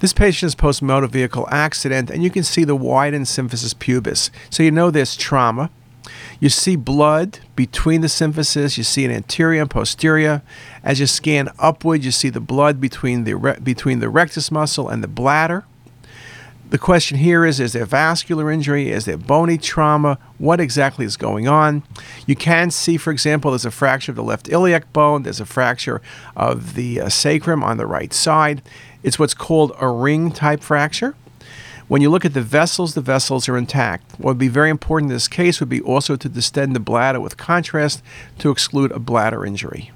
This patient is post motor vehicle accident, and you can see the widened symphysis pubis. So you know there's trauma. You see blood between the symphysis. You see an anterior and posterior. As you scan upward, you see the blood between the re- between the rectus muscle and the bladder. The question here is Is there vascular injury? Is there bony trauma? What exactly is going on? You can see, for example, there's a fracture of the left iliac bone, there's a fracture of the uh, sacrum on the right side. It's what's called a ring type fracture. When you look at the vessels, the vessels are intact. What would be very important in this case would be also to distend the bladder with contrast to exclude a bladder injury.